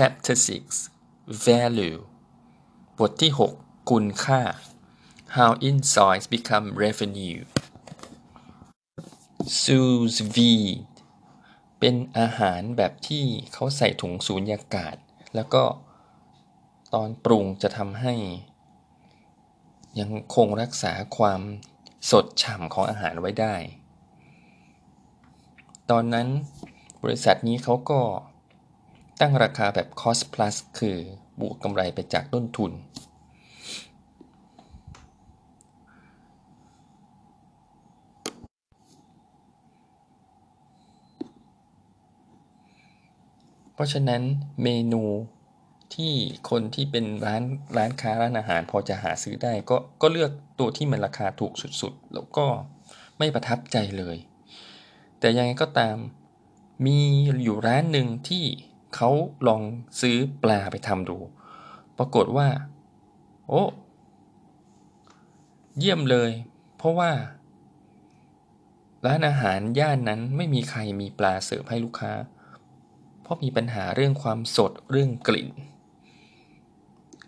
Chapter 6 Value บทที่ 6 คุณค่า How insights become revenue sous vide เป็นอาหารแบบที่เขาใส่ถุงสูญญากาศ แล้วก็ตอนปรุงจะทำให้ ยังคงรักษาความสดฉ่ำของอาหารไว้ได้ ตอนนั้นบริษัทนี้เขาก็ ตั้งราคาแบบ cost plus คือบวกกำไรไปจากต้นทุน เพราะฉะนั้นเมนูที่คนที่เป็นร้านร้านค้าร้านอาหารพอจะหาซื้อได้ก็ก็เลือกตัวที่มันราคาถูกสุดๆ แล้วก็ไม่ประทับใจเลย แต่ยังไงก็ตามมีอยู่ร้านหนึ่งที่ เขาลองซื้อปลาไปทำดู ปรากฏว่า โอ้ เยี่ยมเลย เพราะว่า ร้านอาหารย่านนั้นไม่มีใครมีปลาเสิร์ฟให้ลูกค้า เพราะมีปัญหาเรื่องความสดเรื่องกลิ่น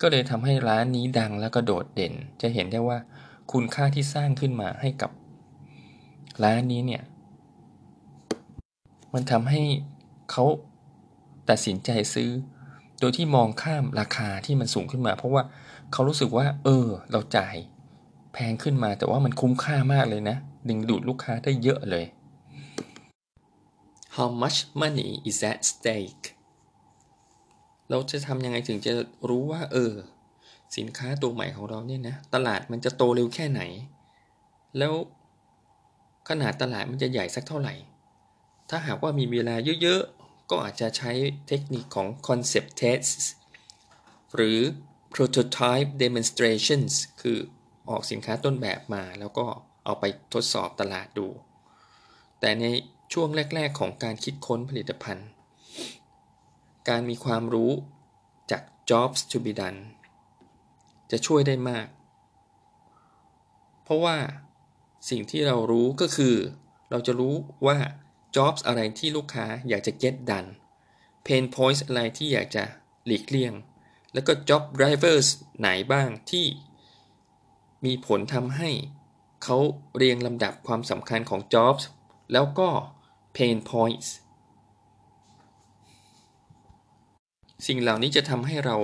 ก็เลยทำให้ร้านนี้ดังแล้วก็โดดเด่น จะเห็นได้ว่าคุณค่าที่สร้างขึ้นมาให้กับ ร้านนี้เนี่ย มันทำให้เขา ตัดสินใจซื้อ โดยที่มองข้ามราคาที่มันสูงขึ้นมา เพราะว่าเขารู้สึกว่า เออ เราจ่ายแพงขึ้นมาแต่ว่ามันคุ้มค่ามากเลยนะ ดึงดูดลูกค้าได้เยอะเลย How much money is at stake เราจะทำยังไงถึงจะรู้ว่า เออ สินค้าตัวใหม่ของเราเนี่ยนะ ตลาดมันจะโตเร็วแค่ไหน แล้วขนาดตลาดมันจะใหญ่สักเท่าไหร่ ถ้าหากว่ามีเวลาเยอะ ก็อาจจะใช้เทคนิคของ concept tests หรือ prototype demonstrations คือออกสินค้าต้นแบบมาแล้วก็เอาไปทดสอบตลาดดู แต่ในช่วงแรก ๆ ของการคิดค้นผลิตภัณฑ์ การมีความรู้จาก jobs to be done จะช่วยได้มาก เพราะว่าสิ่งที่เรารู้ก็คือ เราจะรู้ว่า jobs อะไรที่ลูกค้าอยากจะ get done pain points อะไรที่อยากจะหลีกเลี่ยง แล้วก็ job drivers ไหนบ้างที่มีผลทำให้เขาเรียงลำดับความสำคัญของ jobs แล้วก็ pain points สิ่งเหล่านี้จะทำให้เรา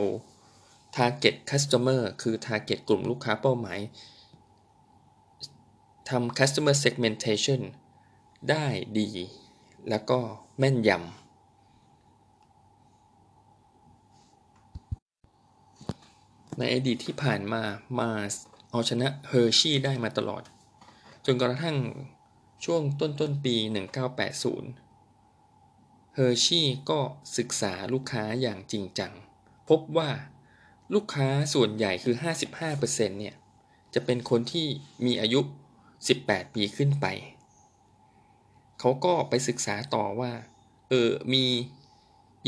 target customer คือ target กลุ่มลูกค้าเป้าหมายทำ customer segmentation ได้ดี แล้วก็แม่นยำ ในอดีตที่ผ่านมามาร์สเอาชนะเฮอร์ชี่ได้มาตลอด จนกระทั่งช่วงต้นต้นปี 1980 เฮอร์ชี่ก็ศึกษาลูกค้าอย่างจริงจัง พบว่าลูกค้าส่วนใหญ่คือ 55%เนี่ย จะเป็นคนที่มีอายุ 18 ปีขึ้นไป เขาก็ไปศึกษาต่อว่า เออ มี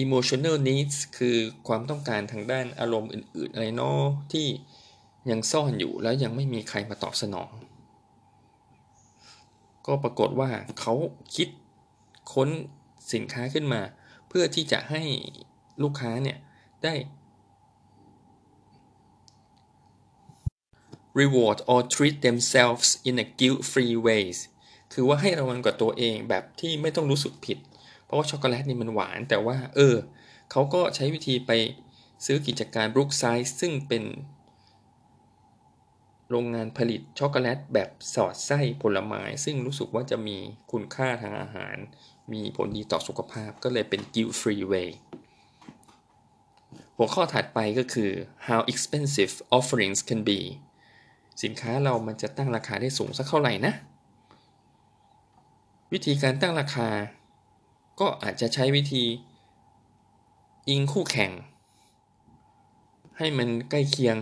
emotional needs คือความต้องการทางด้านอารมณ์อื่น ๆ อะไรเนาะที่ยังซ่อนอยู่แล้วยังไม่มีใครมาตอบสนอง ก็ปรากฏว่าเขาคิดค้นสินค้าขึ้นมา เพื่อที่จะให้ลูกค้าเนี่ย ได้ reward or treat themselves in a guilt-free ways คือว่าให้รางวัลกับตัวเองแบบที่ไม่ต้องรู้สึกผิด เพราะว่าช็อกโกแลตนี่มันหวาน แต่ว่า เออเขาก็ใช้วิธีไปซื้อกิจการบรุกไซส์ซึ่งเป็นโรงงานผลิตช็อกโกแลตแบบสอดไส้ผลไม้ ซึ่งรู้สึกว่าจะมีคุณค่าทางอาหาร มีผลดีต่อสุขภาพก็เลยเป็น guilt free way หัวข้อถัดไปก็คือ how expensive offerings can be สินค้าเรามันจะตั้งราคาได้สูงสักเท่าไหร่นะ วิธีการตั้งราคา ก็อาจจะใช้วิธียิงคู่แข่ง ให้มันใกล้เคียง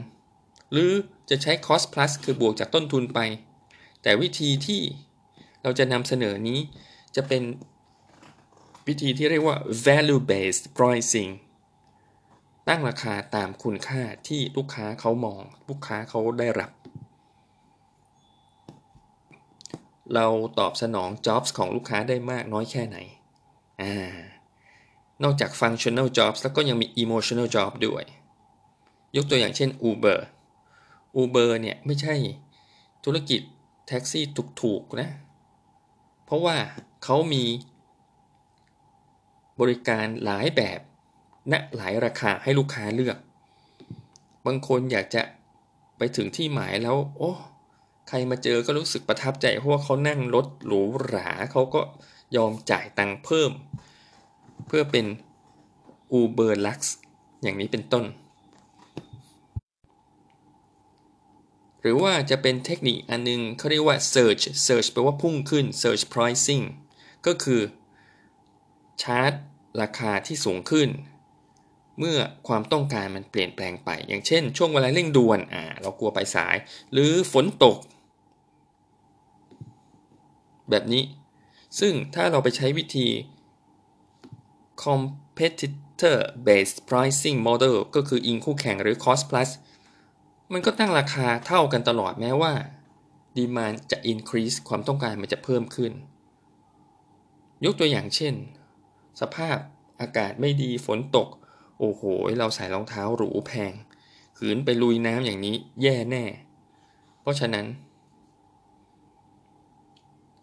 หรือจะใช้ cost plus คือบวกจากต้นทุนไป แต่วิธีที่เราจะนำเสนอนี้จะเป็นวิธีที่เรียกว่า value based pricing ตั้งราคาตามคุณค่าที่ลูกค้าเขามอง ลูกค้าเขาได้รับ เราตอบสนอง jobs ของลูกค้าได้มากน้อยแค่ไหนอ่านอกจาก functional jobs แล้วก็ยังมี emotional job ด้วย ยกตัวอย่างเช่น Uber Uber เนี่ยไม่ใช่ธุรกิจแท็กซี่ถูกๆนะ เพราะว่าเขามีบริการหลายแบบณหลายราคาให้ลูกค้าเลือก บางคนอยากจะไปถึงที่หมายแล้ว โอ้ ใครมาเจอก็รู้สึกประทับใจเพราะว่าเขานั่งรถหรูหราเขาก็ยอมจ่ายตังค์เพิ่ม เพื่อเป็น Uber Lux อย่างนี้เป็นต้น หรือว่าจะเป็นเทคนิคอันนึงเขาเรียกว่า search search แปลว่าพุ่งขึ้น search pricing ก็คือชาร์จราคาที่สูงขึ้น เมื่อความต้องการมันเปลี่ยนแปลงไป อย่างเช่น ช่วงเวลาเร่งด่วนอ่าเรากลัวไปสาย หรือฝนตก แบบนี้ ซึ่งถ้าเราไปใช้วิธี competitor based pricing model ก็คืออิงคู่แข่งหรือ cost plus มันก็ตั้งราคาเท่ากันตลอดแม้ว่า demand จะ increase ความต้องการมันจะเพิ่มขึ้น ยกตัวอย่างเช่น สภาพอากาศไม่ดีฝนตก โอ้โห เราใส่รองเท้าหรูแพงขืนไปลุยน้ำอย่างนี้แย่แน่ เพราะฉะนั้น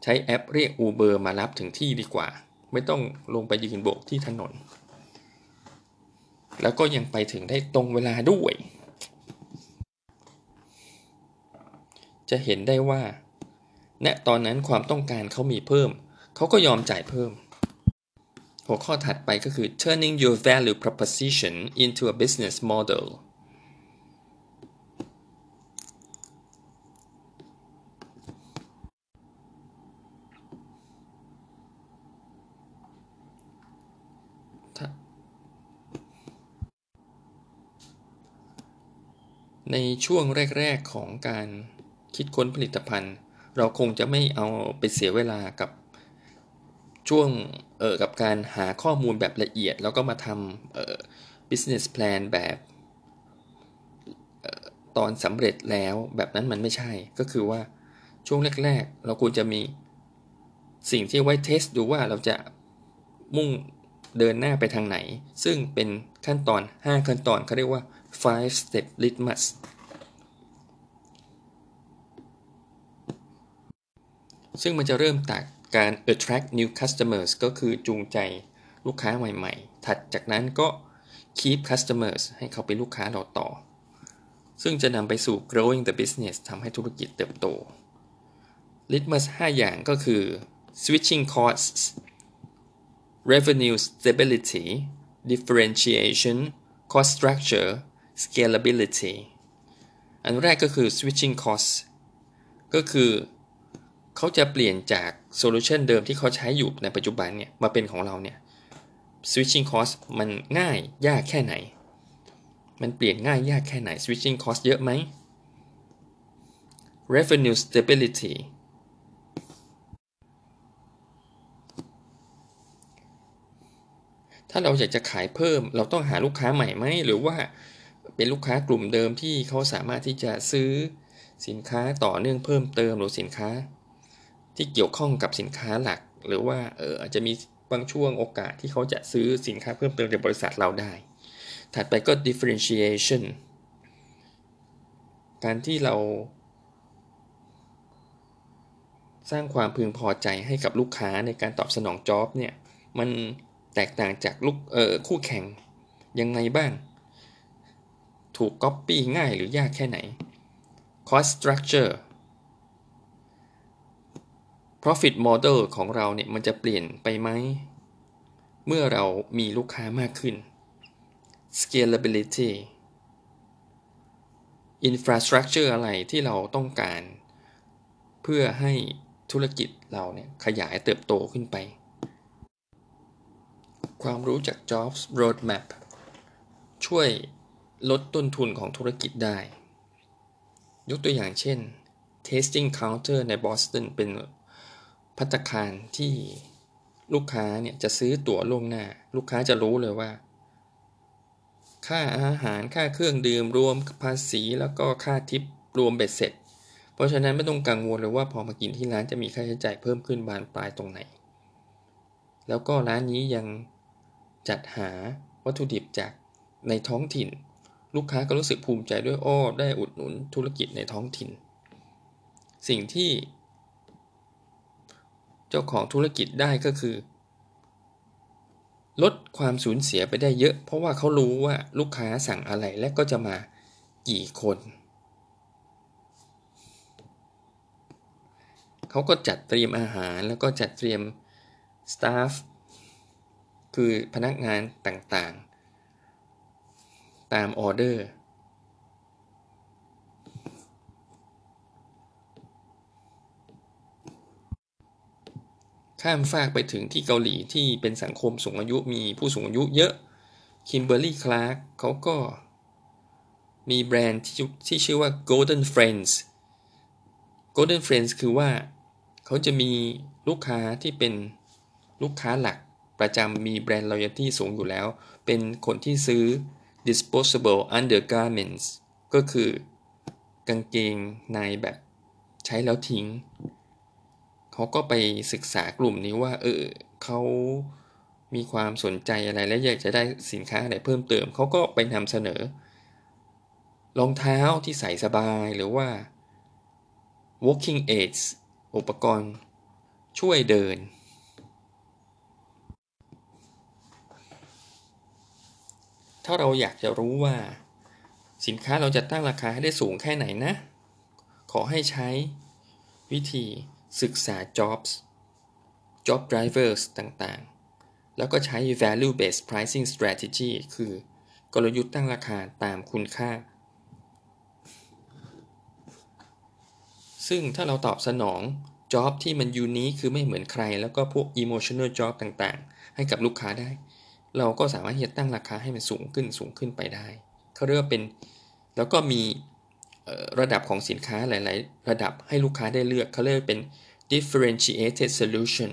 ใช้แอปเรียก Uber มารับถึงที่ดีกว่า ไม่ต้องลงไปยืนโบกที่ถนน แล้วก็ยังไปถึงได้ตรงเวลาด้วย จะเห็นได้ว่าณตอนนั้นความต้องการเขามีเพิ่ม เขาก็ยอมจ่ายเพิ่ม หัวข้อถัดไปก็คือ turning your value proposition into a business model ในช่วงแรกๆของการคิดค้นผลิตภัณฑ์ เราคงจะไม่เอาไปเสียเวลากับช่วงเออกับการหาข้อมูลแบบละเอียด แล้วก็มาทำเออ business plan แบบออตอนสำเร็จแล้วแบบนั้นมันไม่ใช่ ก็คือว่าช่วงแรก ๆ เราควรจะมีสิ่งที่ไว้เทสดูว่าเราจะมุ่งเดินหน้าไปทางไหน ซึ่งเป็นขั้นตอน 5 ขั้นตอนเขาเรียกว่า five step litmus ซึ่งมันจะเริ่มจากการ attract new customers ก็คือจูงใจลูกค้าใหม่ๆ ถัดจากนั้นก็ keep customers ให้เขาเป็นลูกค้าเราต่อ ซึ่งจะนำไปสู่ growing the business ทำให้ธุรกิจเติบโต litmus 5 อย่างก็คือ switching costs revenue stability differentiation cost structure scalability อันแรกก็คือ switching cost ก็คือเขาจะเปลี่ยนจากโซลูชันเดิมที่เขาใช้อยู่ในปัจจุบันเนี่ยมาเป็นของเราเนี่ย switching cost มันง่ายยากแค่ไหน มันเปลี่ยนง่ายยากแค่ไหน switching cost เยอะไหม revenue stability ถ้าเราอยากจะขายเพิ่ม เราต้องหาลูกค้าใหม่ไหม หรือว่า เป็นลูกค้ากลุ่มเดิมที่เขาสามารถที่จะซื้อสินค้าต่อเนื่องเพิ่มเติมหรือสินค้า ที่เกี่ยวข้องกับสินค้าหลัก หรือว่าเอออาจจะมีบางช่วงโอกาสที่เขาจะซื้อสินค้าเพิ่มเติมจากบริษัทเราได้ ถัดไปก็ differentiation การที่เรา สร้างความพึงพอใจให้กับลูกค้าในการตอบสนองจ็อบเนี่ย มันแตกต่างจากลูกเออคู่แข่งยังไงบ้าง ถูกก๊อปปี้ง่ายหรือยากแค่ไหน cost structure profit model ของเราเนี่ยมันจะเปลี่ยนไปไหม เมื่อเรามีลูกค้ามากขึ้น scalability infrastructure อะไรที่เราต้องการ เพื่อให้ธุรกิจเราเนี่ยขยายเติบโตขึ้นไป ความรู้จาก Jobs Roadmap ช่วย ลดต้นทุนของธุรกิจได้ ยกตัวอย่างเช่น Tasting Counter ในบอสตันเป็นพัตคารที่ลูกค้าเนี่ยจะซื้อตั๋วล่วงหน้า ลูกค้าจะรู้เลยว่า ค่าอาหารค่าเครื่องดื่มรวมภาษีแล้วก็ค่าทิปรวมเบ็ดเสร็จ เพราะฉะนั้นไม่ต้องกังวลเลยว่าพอมากินที่ร้านจะมีค่าใช้จ่ายเพิ่มขึ้นบานปลายตรงไหน แล้วก็ร้านนี้ยังจัดหาวัตถุดิบจากในท้องถิ่น ลูกค้าก็รู้สึกภูมิใจด้วยอ้อได้อุดหนุนธุรกิจในท้องถิ่น สิ่งที่ เจ้าของธุรกิจได้ก็คือ ลดความสูญเสียไปได้เยอะ เพราะว่าเขารู้ว่าลูกค้าสั่งอะไรและก็จะมากี่คน เขาก็จัดเตรียมอาหารแล้วก็จัดเตรียมสตาฟคือพนักงานต่างๆ ตามออเดอร์ข้ามฟากไปถึงที่เกาหลีที่เป็นสังคมสูงอายุมีผู้สูงอายุเยอะ Kimberly-Clark เขาก็มีแบรนด์ที่ที่ชื่อว่า Golden Friends Golden Friends คือว่าเขาจะมีลูกค้าที่เป็นลูกค้าหลักประจำมีแบรนด์ loyalty สูงอยู่แล้ว เป็นคนที่ซื้อ disposable undergarments ก็คือกางเกงในแบบใช้แล้วทิ้ง เขาก็ไปศึกษากลุ่มนี้ว่า เออเขามีความสนใจอะไรและอยากจะได้สินค้าอะไรเพิ่มเติม เขาก็ไปนำเสนอรองเท้าที่ใส่สบายหรือว่า walking aids อุปกรณ์ช่วยเดิน ถ้าเราอยากจะรู้ว่า สินค้าเราจะตั้งราคาให้ได้สูงแค่ไหนนะ ขอให้ใช้วิธีศึกษา jobs job drivers ต่างๆ แล้วก็ใช้ value based pricing strategy คือกลยุทธ์ตั้งราคาตามคุณค่า ซึ่งถ้าเราตอบสนอง job ที่มันยูนิคคือไม่เหมือนใคร แล้วก็พวก emotional job ต่างๆ ให้กับลูกค้าได้ เราก็สามารถที่จะตั้งราคาให้มันสูงขึ้นสูงขึ้นไปได้เขาเรียกว่าเป็นแล้วก็มีระดับของสินค้าหลาย ๆ ระดับให้ลูกค้าได้เลือกเขาเรียกเป็น differentiated solution